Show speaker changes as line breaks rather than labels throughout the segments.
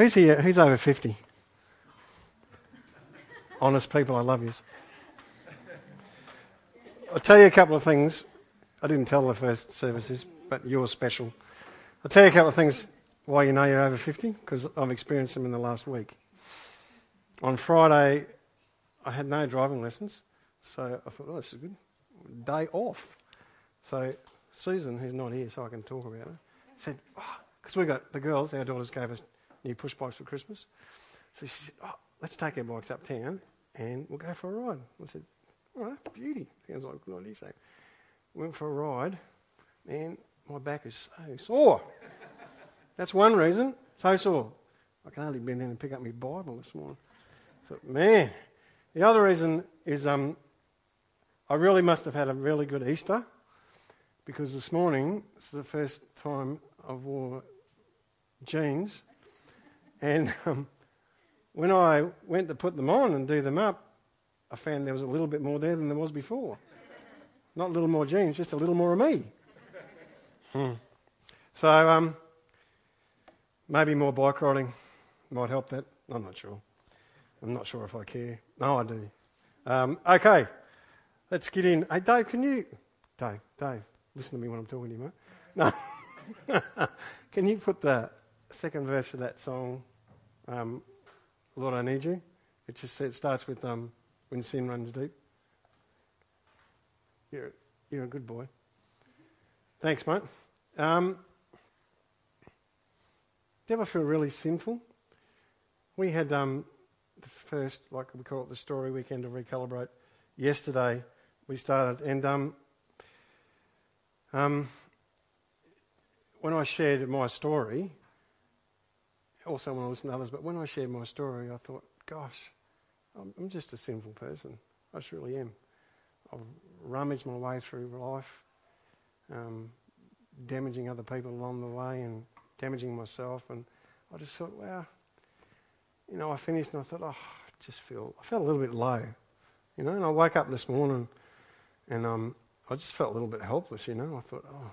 Who's here? Who's over 50? Honest people, I love you. I'll tell you a couple of things. I didn't tell the first services, but you're special. I'll tell you a couple of things why you know you're over 50, because I've experienced them in the last week. On Friday, I had no driving lessons, so I thought, oh, this is good. Day off. So Susan, who's not here, so I can talk about her, said, because oh, we got the girls, our daughters gave us new push bikes for Christmas. So she said, oh, let's take our bikes uptown and we'll go for a ride. I said, all right, beauty. Sounds like a good idea. So went for a ride and my back is so sore. That's one reason. So sore. I can hardly bend in and pick up my Bible this morning. I thought, man. The other reason is um, I really must have had a really good Easter because this morning, this is the first time I've wore jeans. And um, when I went to put them on and do them up, I found there was a little bit more there than there was before. Not a little more jeans, just a little more of me. Hmm. So um, maybe more bike riding might help that. I'm not sure. I'm not sure if I care. No, I do. Um, okay, let's get in. Hey, Dave, can you. Dave, Dave, listen to me when I'm talking to you, mate. No. can you put the second verse of that song, um, Lord, I Need You? It just it starts with um, When Sin Runs Deep. You're, you're a good boy. Thanks, mate. Um, do you ever feel really sinful? We had um, the first, like we call it, the story weekend of Recalibrate. Yesterday we started, and um, um, when I shared my story, also want to listen to others, but when I shared my story, I thought, gosh, I'm, I'm just a sinful person. I really am. I've rummaged my way through life, um, damaging other people along the way and damaging myself. And I just thought, wow, you know, I finished and I thought, oh, I just feel, I felt a little bit low, you know. And I woke up this morning and um, I just felt a little bit helpless, you know. I thought, oh,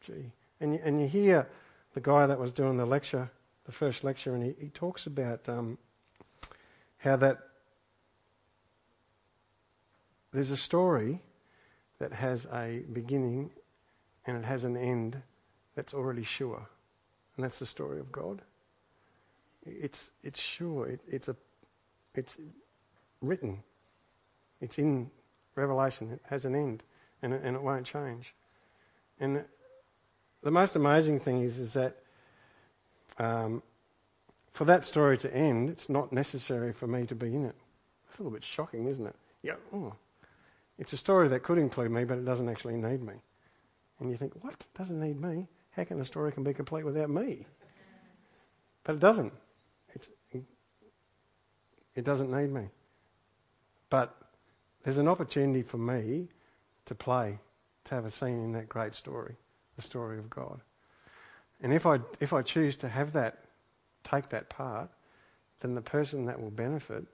gee. And and you hear the guy that was doing the lecture, the first lecture, and he, he talks about um, how that there's a story that has a beginning and it has an end that's already sure. And that's the story of God. It's, it's sure. It, it's, a, it's written. It's in Revelation. It has an end and it, and it won't change. And the most amazing thing is, is that um, for that story to end, it's not necessary for me to be in it. It's a little bit shocking, isn't it? Yeah. Oh. It's a story that could include me, but it doesn't actually need me. And you think, what? Doesn't need me? How can a story can be complete without me? But it doesn't. It's, it doesn't need me. But there's an opportunity for me to play, to have a scene in that great story, the story of God. And if I, if I choose to have that, take that part, then the person that will benefit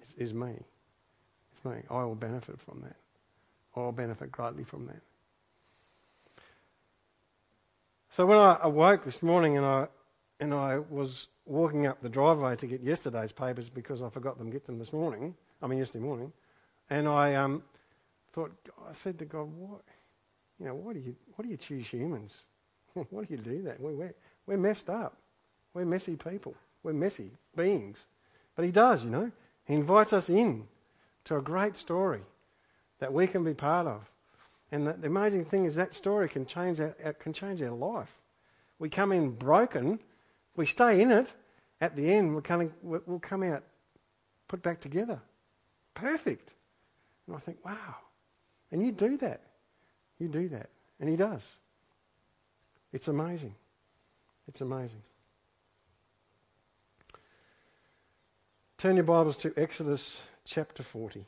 is, is me. It's me. I will benefit from that. I will benefit greatly from that. So when I awoke this morning and I, and I was walking up the driveway to get yesterday's papers because I forgot them get them this morning, I mean yesterday morning, and I um, thought, I said to God, what, you know, why do you, why do you choose humans? why do you do that? We're, we're, we're messed up. We're messy people. We're messy beings. But He does, you know. He invites us in to a great story that we can be part of. And the, the amazing thing is that story can change our, can change our life. We come in broken, we stay in it. At the end, we're coming, we'll come out put back together. Perfect. And I think, wow. And you do that. You do that. And he does. It's amazing. It's amazing. Turn your Bibles to Exodus chapter 40.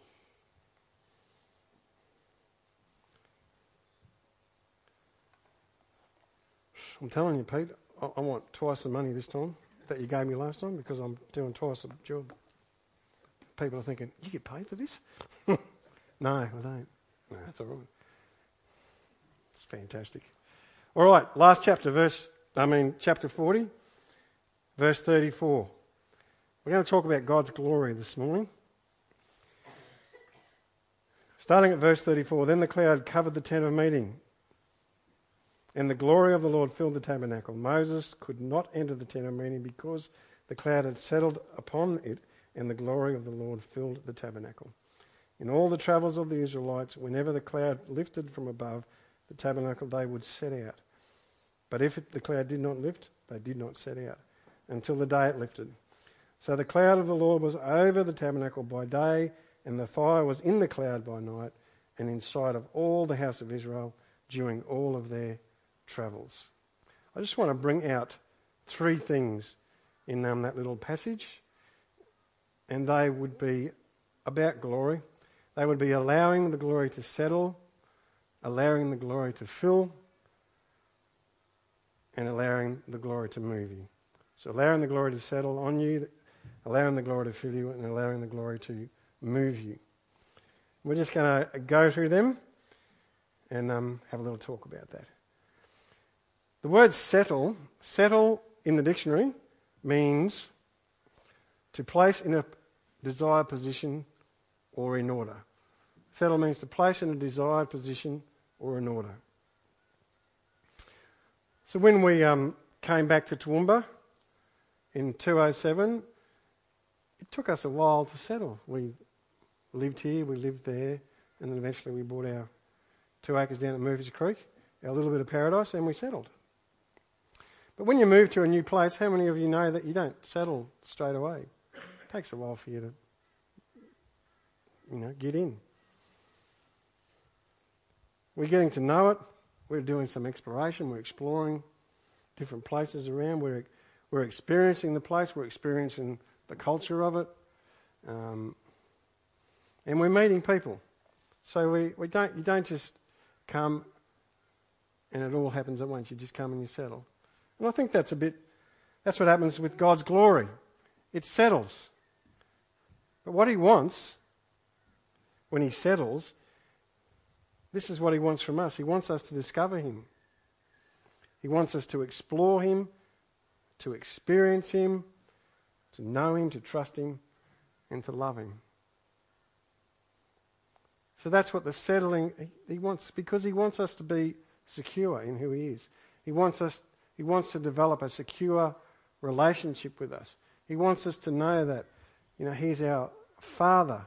I'm telling you, Pete, I, want twice the money this time that you gave me last time because I'm doing twice the job. People are thinking, you get paid for this? no, I don't. No, that's all right. It's fantastic. All right, last chapter, verse, I mean, chapter 40, verse 34. We're going to talk about God's glory this morning. Starting at verse 34 Then the cloud covered the tent of meeting, and the glory of the Lord filled the tabernacle. Moses could not enter the tent of meeting because the cloud had settled upon it, and the glory of the Lord filled the tabernacle. In all the travels of the Israelites, whenever the cloud lifted from above the tabernacle, they would set out. But if it, the cloud did not lift, they did not set out until the day it lifted. So the cloud of the Lord was over the tabernacle by day, and the fire was in the cloud by night, and in sight of all the house of Israel during all of their travels. I just want to bring out three things in um, that little passage, and they would be about glory, they would be allowing the glory to settle, allowing the glory to fill, and allowing the glory to move you. So, allowing the glory to settle on you, allowing the glory to fill you, and allowing the glory to move you. We're just going to go through them and um, have a little talk about that. The word settle, settle in the dictionary means to place in a desired position or in order. Settle means to place in a desired position or an order. So when we um, came back to Toowoomba in 207, it took us a while to settle. We lived here, we lived there, and then eventually we bought our two acres down at Murphy's Creek, our little bit of paradise, and we settled. But when you move to a new place, how many of you know that you don't settle straight away? It takes a while for you to you know, get in. We're getting to know it. We're doing some exploration. We're exploring different places around. We're, we're experiencing the place. We're experiencing the culture of it. Um, and we're meeting people. So we, we don't, you don't just come and it all happens at once. You just come and you settle. And I think that's a bit, that's what happens with God's glory. It settles. But what He wants when he settles, this is what he wants from us. He wants us to discover him. He wants us to explore him, to experience him, to know him, to trust him, and to love him. So that's what the settling he wants because he wants us to be secure in who he is. He wants us he wants to develop a secure relationship with us. He wants us to know that you know he's our father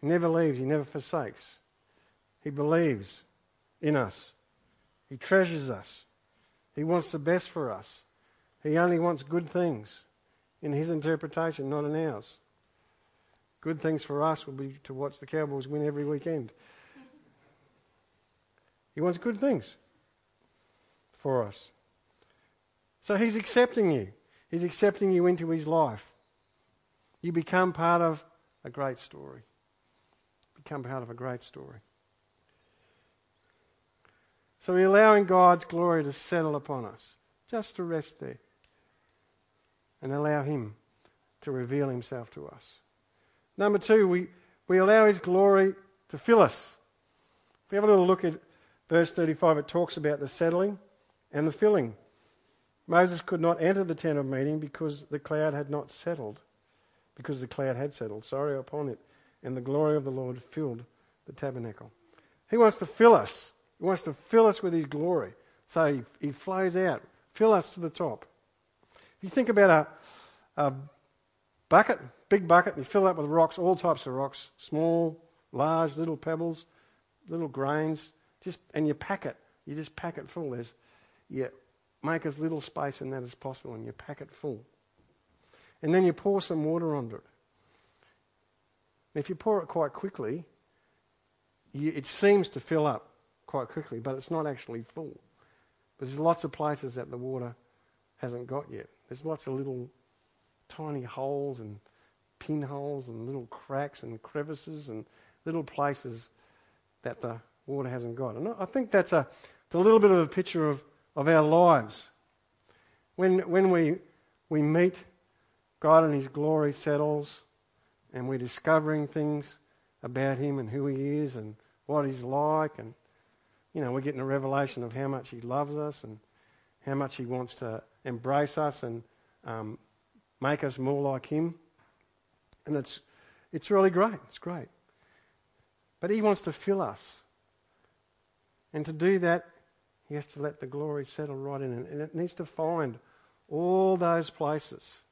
He never leaves, He never forsakes. He believes in us, He treasures us, He wants the best for us. He only wants good things in His interpretation, not in ours. Good things for us would be to watch the Cowboys win every weekend. He wants good things for us. So He's accepting you. He's accepting you into His life. You become part of a great story become part of a great story. So we're allowing God's glory to settle upon us, just to rest there, and allow Him to reveal Himself to us. Number two, we, we allow His glory to fill us. If we have a little look at verse 35, it talks about the settling and the filling. Moses could not enter the tent of meeting because the cloud had not settled, because the cloud had settled, sorry, upon it and the glory of the Lord filled the tabernacle. He wants to fill us. He wants to fill us with His glory. So He, he flows out, fill us to the top. If you think about a, a bucket, big bucket, and you fill it up with rocks, all types of rocks, small, large, little pebbles, little grains, just and you pack it. You just pack it full. There's, you make as little space in that as possible, and you pack it full. And then you pour some water under it. If you pour it quite quickly, you, it seems to fill up quite quickly, but it's not actually full. But there's lots of places that the water hasn't got yet. There's lots of little tiny holes and pinholes and little cracks and crevices and little places that the water hasn't got. And I think that's a, it's a little bit of a picture of, of our lives. When, when we, we meet God and His glory settles, and we're discovering things about him and who he is and what he's like and you know we're getting a revelation of how much he loves us and how much He wants to embrace us and um, make us more like Him. And it's, it's really great. It's great. But He wants to fill us. And to do that, He has to let the glory settle right in. And it needs to find all those places.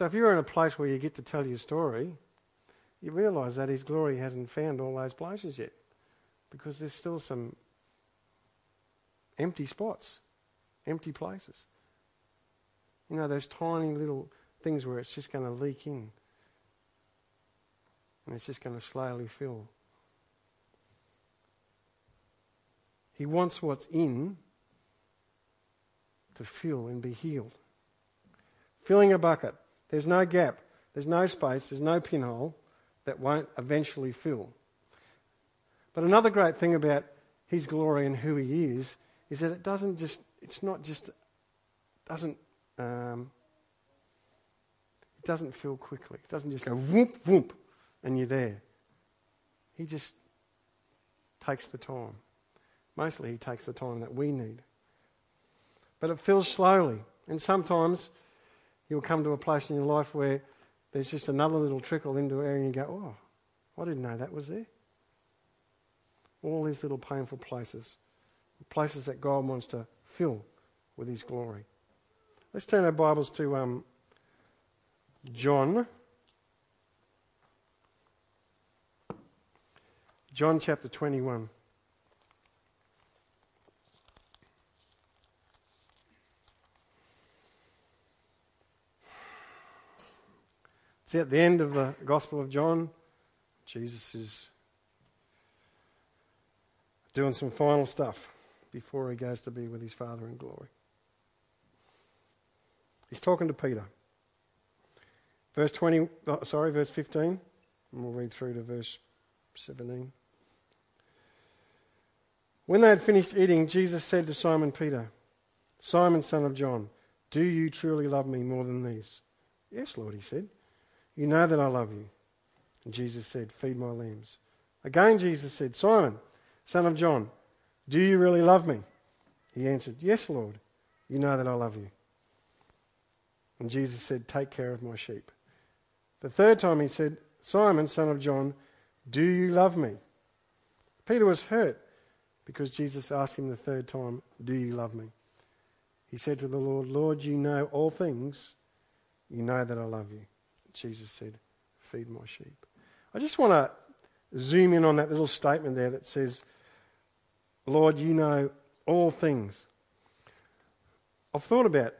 So if you're in a place where you get to tell your story, you realise that His glory hasn't found all those places yet. Because there's still some empty spots, empty places. You know, those tiny little things where it's just going to leak in and it's just going to slowly fill. He wants what's in to fill and be healed. Filling a bucket, there's no gap, there's no space, there's no pinhole that won't eventually fill. But another great thing about his glory and who he is is that it doesn't just, it's not just, doesn't, um, it doesn't fill quickly. It doesn't just go whoop, whoop, and you're there. He just takes the time. Mostly, he takes the time that we need. But it fills slowly. And sometimes you'll come to a place in your life where there's just another little trickle into area and you go, oh, I didn't know that was there. All these little painful places, places that God wants to fill with His glory. Let's turn our Bibles to um, John. John chapter 21. See, at the end of the Gospel of John, Jesus is doing some final stuff before he goes to be with his Father in glory. He's talking to Peter. Verse 20, uh, sorry, verse 15, and we'll read through to verse 17. When they had finished eating, Jesus said to Simon Peter, Simon, son of John, do you truly love me more than these? Yes, Lord, he said. You know that I love you. And Jesus said, Feed my lambs. Again, Jesus said, Simon, son of John, do you really love me? He answered, Yes, Lord. You know that I love you. And Jesus said, Take care of my sheep. The third time he said, Simon, son of John, do you love me? Peter was hurt because Jesus asked him the third time, Do you love me? He said to the Lord, Lord, you know all things. You know that I love you. Jesus said, Feed my sheep. I just want to zoom in on that little statement there that says, Lord, you know all things. I've thought about,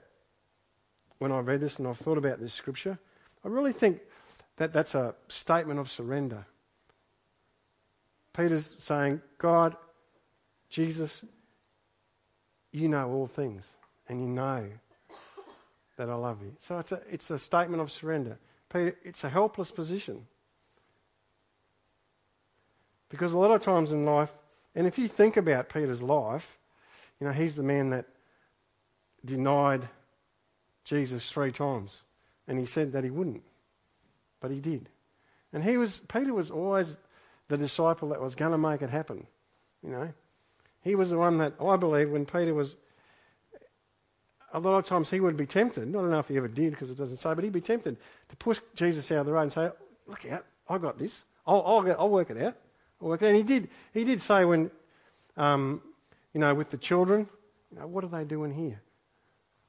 when I read this and I've thought about this scripture, I really think that that's a statement of surrender. Peter's saying, God, Jesus, you know all things, and you know that I love you. So it's a, it's a statement of surrender. Peter, it's a helpless position. Because a lot of times in life, and if you think about Peter's life, you know, he's the man that denied Jesus three times. And he said that he wouldn't. But he did. And he was Peter was always the disciple that was going to make it happen. You know. He was the one that I believe when Peter was a lot of times he would be tempted, don't know if he ever did because it doesn't say, but he'd be tempted to push Jesus out of the road and say, Look out, I got this. I'll, I'll, get, I'll work it out. I'll work it. And he did, he did say when, um, you know, with the children, you know, what are they doing here?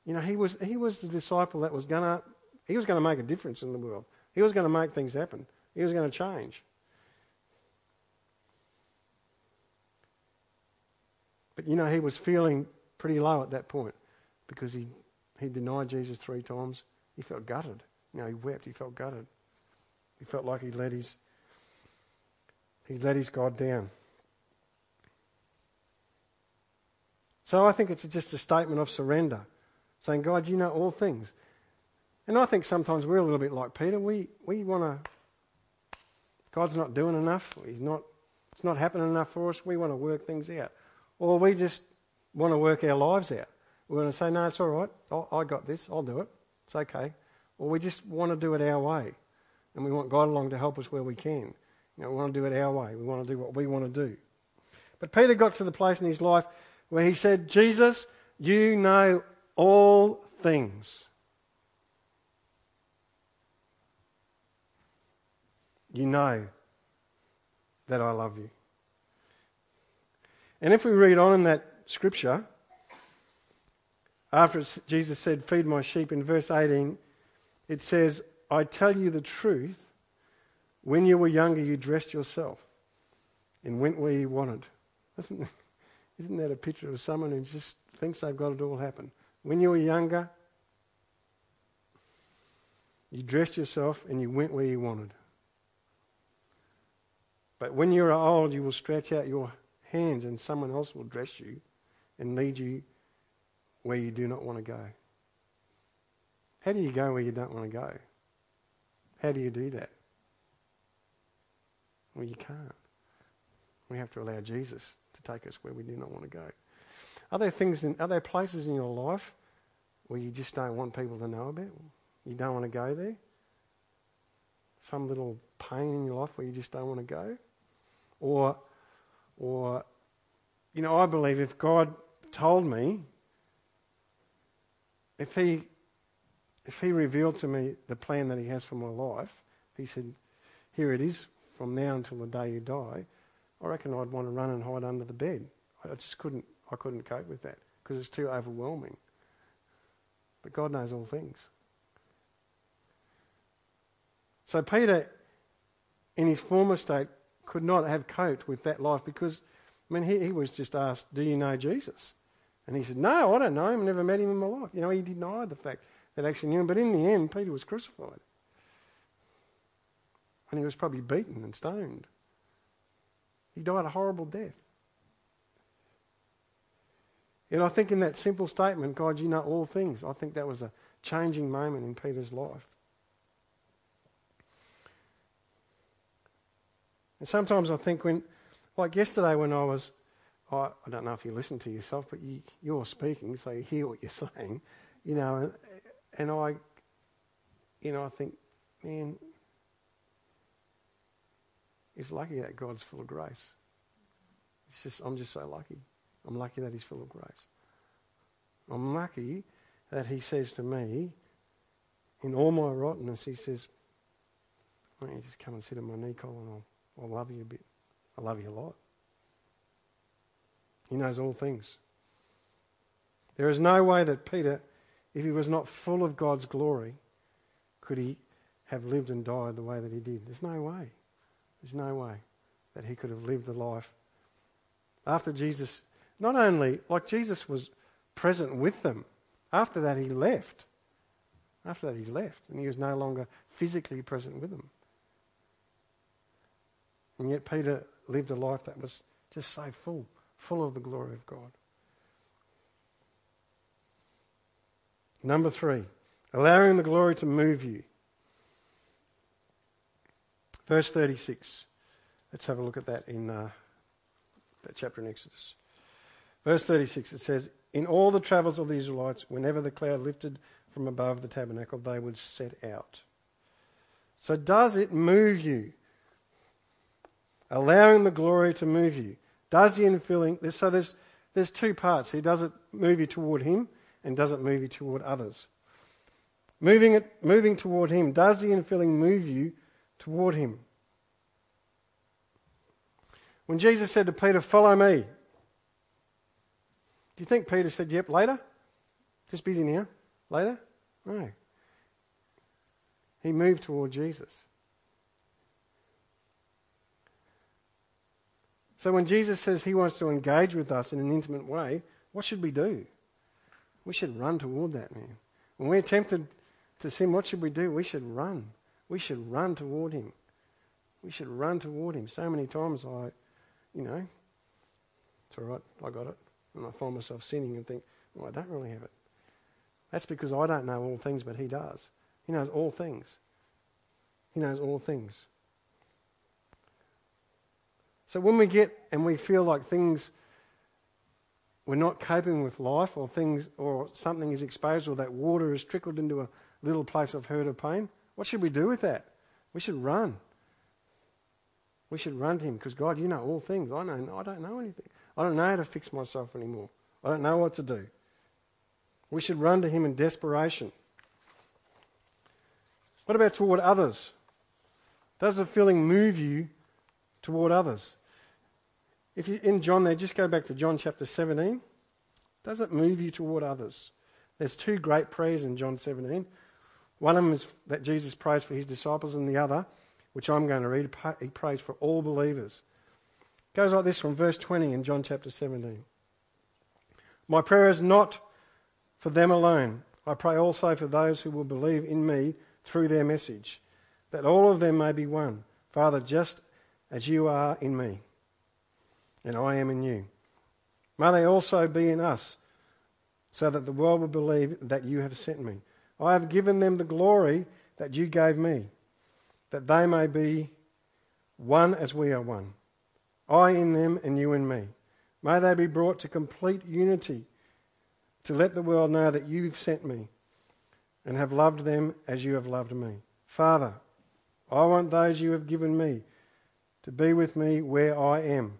You know, he was, he was the disciple that was going to, he was going to make a difference in the world. He was going to make things happen. He was going to change. But, you know, he was feeling pretty low at that point because he, he denied Jesus three times. He felt gutted. You know, he wept. He felt gutted. He felt like he let his, he let his God down. So I think it's just a statement of surrender, saying, God, you know all things. And I think sometimes we're a little bit like Peter. We, we want to, God's not doing enough. He's not, it's not happening enough for us. We want to work things out. Or we just want to work our lives out. We're going to say, no, it's all right. I, got this. I'll do it. It's okay. Or we just want to do it our way. And we want God along to help us where we can. You know, we want to do it our way. We want to do what we want to do. But Peter got to the place in his life where he said, Jesus, you know all things. You know that I love you. And if we read on in that scripture, after Jesus said, Feed my sheep, in verse 18, it says, I tell you the truth, when you were younger, you dressed yourself and went where you wanted. Isn't, isn't that a picture of someone who just thinks they've got it all happen? When you were younger, you dressed yourself and you went where you wanted. But when you're old, you will stretch out your hands and someone else will dress you and lead you where you do not want to go. How do you go where you don't want to go? How do you do that? Well, you can't. We have to allow Jesus to take us where we do not want to go. Are there things, in, are there places in your life where you just don't want people to know about? You don't want to go there? Some little pain in your life where you just don't want to go? Or, or, you know, I believe if God told me, if He, if He revealed to me the plan that He has for my life, if He said, here it is from now until the day you die, I reckon I'd want to run and hide under the bed. I just couldn't, I couldn't cope with that because it's too overwhelming. But God knows all things. So Peter, in his former state, could not have coped with that life because, I mean, he, he was just asked, Do you know Jesus? And he said, No, I don't know him. Never met him in my life. You know, he denied the fact that actually knew him. But in the end, Peter was crucified. And he was probably beaten and stoned. He died a horrible death. And I think in that simple statement, God, you know all things, I think that was a changing moment in Peter's life. And sometimes I think when, like yesterday when I was, I, I don't know if you listen to yourself, but you, you're speaking, so you hear what you're saying, you know, and, and I, you know, I think, man, it's lucky that God's full of grace. It's just, I'm just so lucky. I'm lucky that He's full of grace. I'm lucky that He says to me, in all my rottenness, He says, Why don't you just come and sit on my knee, Colin? I'll, I'll love you a bit. I love you a lot. He knows all things. There is no way that Peter, if he was not full of God's glory, could he have lived and died the way that he did. There's no way. There's no way that he could have lived the life after Jesus, not only, like Jesus was present with them, after that he left. After that he left, and he was no longer physically present with them. And yet Peter lived a life that was just so full, full of the glory of God. Number three, allowing the glory to move you. Verse 36. Let's have a look at that in uh, that chapter in Exodus. Verse 36, it says, In all the travels of the Israelites, whenever the cloud lifted from above the tabernacle, they would set out. So, does it move you? Allowing the glory to move you. Does the infilling. So, there's, there's two parts He Does it move you toward Him, and does it move you toward others? Moving, it, moving toward Him. Does the infilling move you toward Him? When Jesus said to Peter, Follow me, do you think Peter said, Yep, later? Just busy now? Later? No. He moved toward Jesus. So when Jesus says he wants to engage with us in an intimate way, what should we do? We should run toward that man. When we're tempted to sin, what should we do? We should run. We should run toward him. We should run toward him. So many times I you know, it's all right, I got it. And I find myself sinning and think, well, I don't really have it. That's because I don't know all things, but He does. He knows all things. He knows all things. So when we get and we feel like things, we're not coping with life, or things, or something is exposed, or that water has trickled into a little place of hurt or pain, what should we do with that? We should run. We should run to Him because God, you know all things. I know. I don't know anything. I don't know how to fix myself anymore. I don't know what to do. We should run to Him in desperation. What about toward others? Does the feeling move you toward others? If you in John there, just go back to John chapter 17. Does it move you toward others? There's two great prayers in John 17. One of them is that Jesus prays for his disciples, and the other, which I'm going to read, he prays for all believers. It goes like this from verse 20 in John chapter 17. My prayer is not for them alone. I pray also for those who will believe in me through their message, that all of them may be one. Father, just as you are in me, and I am in you. May they also be in us, so that the world will believe that you have sent me. I have given them the glory that you gave me, that they may be one as we are one. I in them and you in me. May they be brought to complete unity to let the world know that you've sent me and have loved them as you have loved me. Father, I want those you have given me to be with me where I am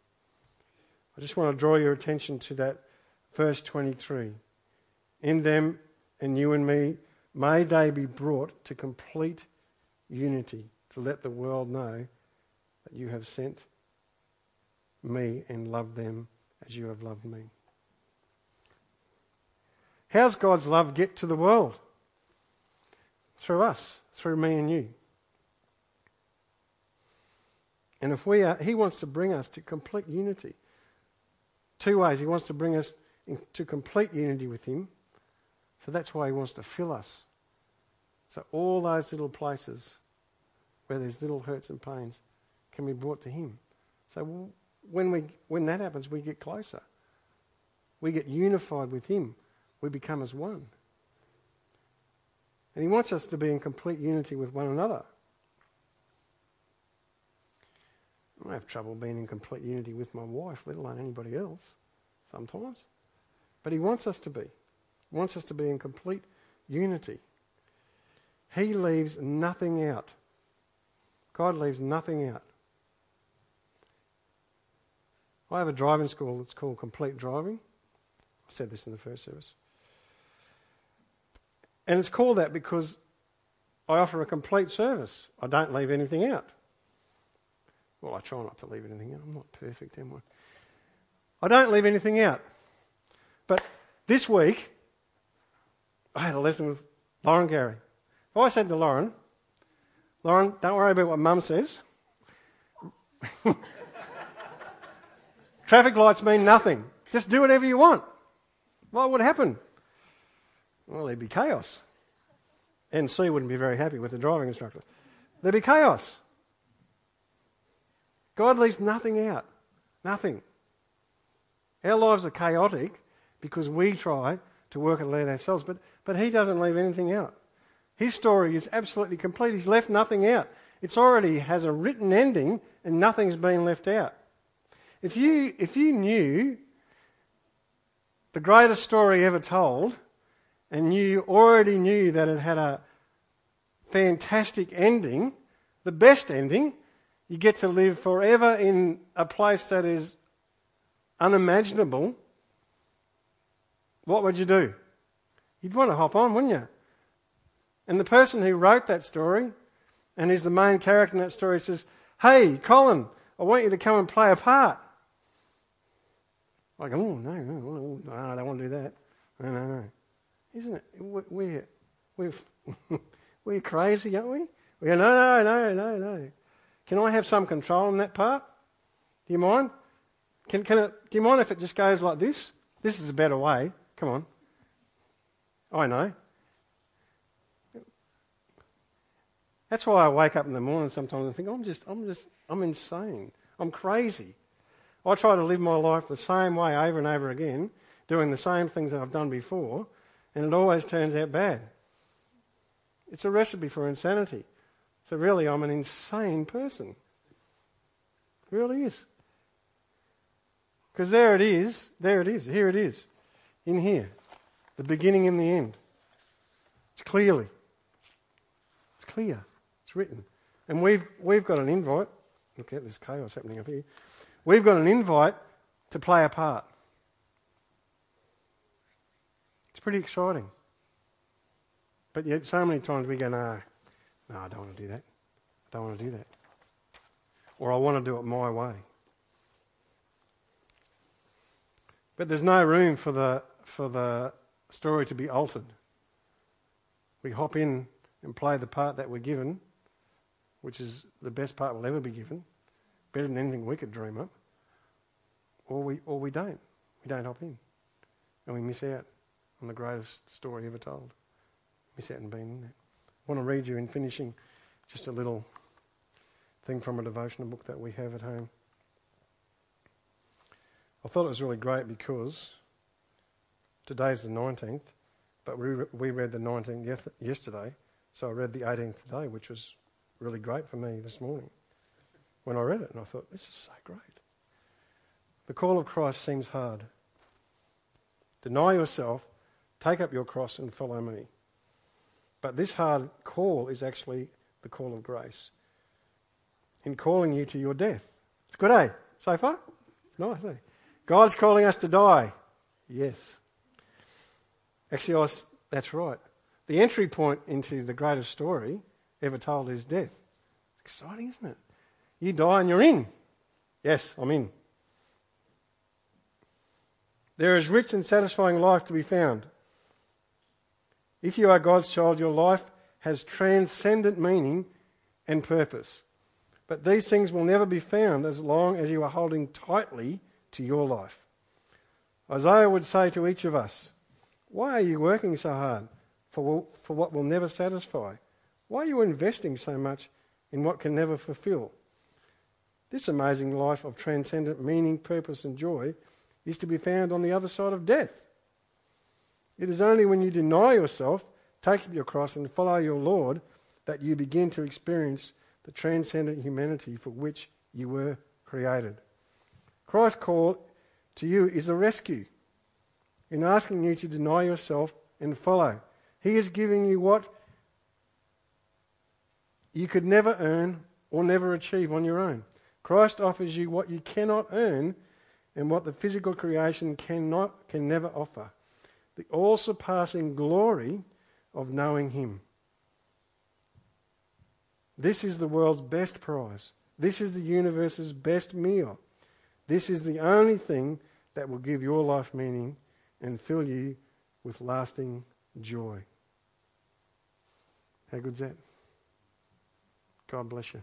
I just want to draw your attention to that verse 23. In them and you and me, may they be brought to complete unity to let the world know that you have sent me and loved them as you have loved me. How's God's love get to the world? Through us, through me and you. And if we are, He wants to bring us to complete unity. Two ways. He wants to bring us into complete unity with Him. So that's why He wants to fill us. So all those little places where there's little hurts and pains can be brought to Him. So when, we, when that happens, we get closer. We get unified with Him. We become as one. And He wants us to be in complete unity with one another. I have trouble being in complete unity with my wife, let alone anybody else, sometimes. But He wants us to be. He wants us to be in complete unity. He leaves nothing out. God leaves nothing out. I have a driving school that's called Complete Driving. I said this in the first service. And it's called that because I offer a complete service. I don't leave anything out. Well, I try not to leave anything out. I'm not perfect, am I? I don't leave anything out. But this week, I had a lesson with Lauren Gary. If I said to Lauren, Lauren, don't worry about what mum says. Traffic lights mean nothing. Just do whatever you want. What would happen? Well, there'd be chaos. NC wouldn't be very happy with the driving instructor. There'd be chaos. God leaves nothing out. Nothing. Our lives are chaotic because we try to work it out ourselves, but, but He doesn't leave anything out. His story is absolutely complete. He's left nothing out. It's already has a written ending and nothing's been left out. If you, if you knew the greatest story ever told and you already knew that it had a fantastic ending, the best ending, you get to live forever in a place that is unimaginable, what would you do? You'd want to hop on, wouldn't you? And the person who wrote that story and is the main character in that story says, Hey, Colin, I want you to come and play a part. Like, oh, no, no, no, I don't want to do that. No, no, no. Isn't it? We're, we're, we're crazy, aren't we? We go, no, no, no, no, no. Can I have some control in that part? Do you mind? Can, can it, do you mind if it just goes like this? This is a better way. Come on. I know. That's why I wake up in the morning sometimes and think, I'm just, I'm just, I'm insane. I'm crazy. I try to live my life the same way over and over again, doing the same things that I've done before, and it always turns out bad. It's a recipe for insanity. So, really, I'm an insane person. It really is. Because there it is, there it is, here it is, in here. The beginning and the end. It's clearly. It's clear. It's written. And we've, we've got an invite. Look at this chaos happening up here. We've got an invite to play a part. It's pretty exciting. But yet, so many times we go, no, no, I don't want to do that. I don't want to do that. Or I want to do it my way. But there's no room for the, for the story to be altered. We hop in and play the part that we're given, which is the best part we'll ever be given, better than anything we could dream up, or we, or we don't. We don't hop in. And we miss out on the greatest story ever told. Miss out on being in it. I want to read you in finishing just a little thing from a devotional book that we have at home. I thought it was really great because today's the 19th, but we, we read the 19th yesterday, so I read the 18th today, which was really great for me this morning when I read it, and I thought, this is so great. The call of Christ seems hard. Deny yourself, take up your cross, and follow me. But this hard call is actually the call of grace in calling you to your death. It's good, eh? So far? It's nice, eh? God's calling us to die. Yes. Actually, that's right. The entry point into the greatest story ever told is death. It's exciting, isn't it? You die and you're in. Yes, I'm in. There is rich and satisfying life to be found. If you are God's child, your life has transcendent meaning and purpose. But these things will never be found as long as you are holding tightly to your life. Isaiah would say to each of us, Why are you working so hard for, for what will never satisfy? Why are you investing so much in what can never fulfill? This amazing life of transcendent meaning, purpose, and joy is to be found on the other side of death. It is only when you deny yourself, take up your cross, and follow your Lord that you begin to experience the transcendent humanity for which you were created. Christ's call to you is a rescue in asking you to deny yourself and follow. He is giving you what you could never earn or never achieve on your own. Christ offers you what you cannot earn and what the physical creation cannot can never offer. The all surpassing glory of knowing him. This is the world's best prize. This is the universe's best meal. This is the only thing that will give your life meaning and fill you with lasting joy. How good's that? God bless you.